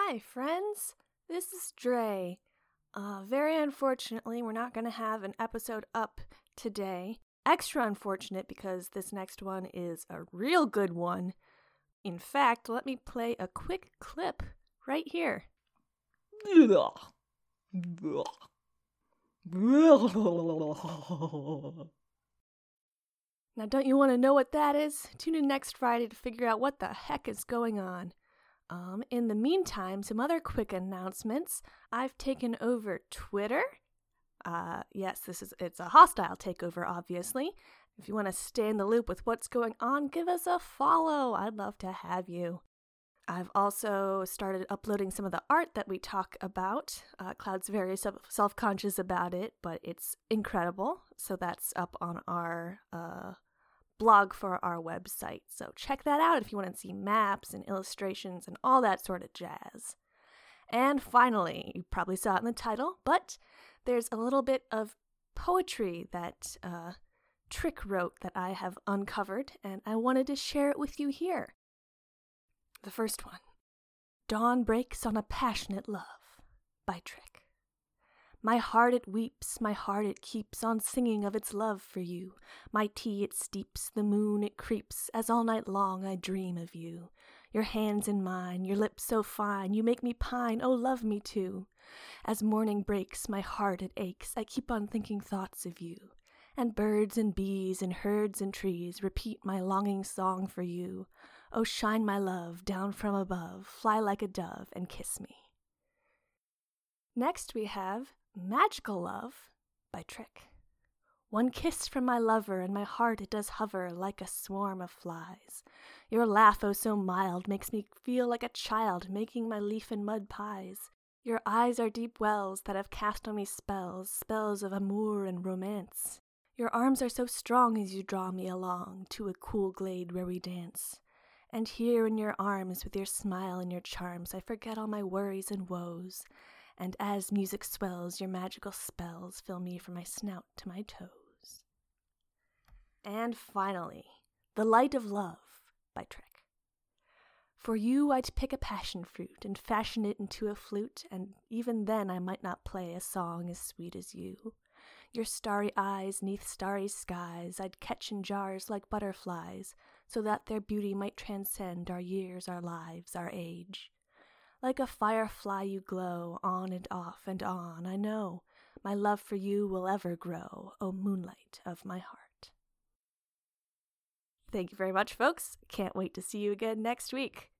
Hi, friends. This is Dre. Uh, very unfortunately, we're not going to have an episode up today. Extra unfortunate because this next one is a real good one. In fact, let me play a quick clip right here. Now, don't you want to know what that is? Tune in next Friday to figure out what the heck is going on. Um, in the meantime, some other quick announcements. I've taken over Twitter. Uh, yes, this is it's a hostile takeover, obviously. If you want to stay in the loop with what's going on, give us a follow. I'd love to have you. I've also started uploading some of the art that we talk about. Uh, Cloud's very self conscious about it, but it's incredible. So that's up on our uh, blog for our website. So check that out if you want to see maps and illustrations and all that sort of jazz. And finally, you probably saw it in the title, but there's a little bit of poetry that uh, Trick wrote that I have uncovered, and I wanted to share it with you here. The first one Dawn breaks on a passionate love by Trick. My heart it weeps, my heart it keeps on singing of its love for you. My tea it steeps, the moon it creeps, as all night long I dream of you. Your hands in mine, your lips so fine, you make me pine, oh love me too. As morning breaks, my heart it aches, I keep on thinking thoughts of you. And birds and bees and herds and trees repeat my longing song for you. Oh shine my love down from above, fly like a dove and kiss me. Next we have Magical Love by Trick. One kiss from my lover, and my heart it does hover like a swarm of flies. Your laugh, oh so mild, makes me feel like a child making my leaf and mud pies. Your eyes are deep wells that have cast on me spells, spells of amour and romance. Your arms are so strong as you draw me along to a cool glade where we dance. And here in your arms, with your smile and your charms, I forget all my worries and woes and as music swells, your magical spells fill me from my snout to my toes. And finally, The Light of Love by Trick. For you I'd pick a passion fruit and fashion it into a flute, and even then I might not play a song as sweet as you. Your starry eyes neath starry skies I'd catch in jars like butterflies, so that their beauty might transcend our years, our lives, our age. Like a firefly you glow, on and off and on, I know. My love for you will ever grow, O moonlight of my heart. Thank you very much, folks. Can't wait to see you again next week.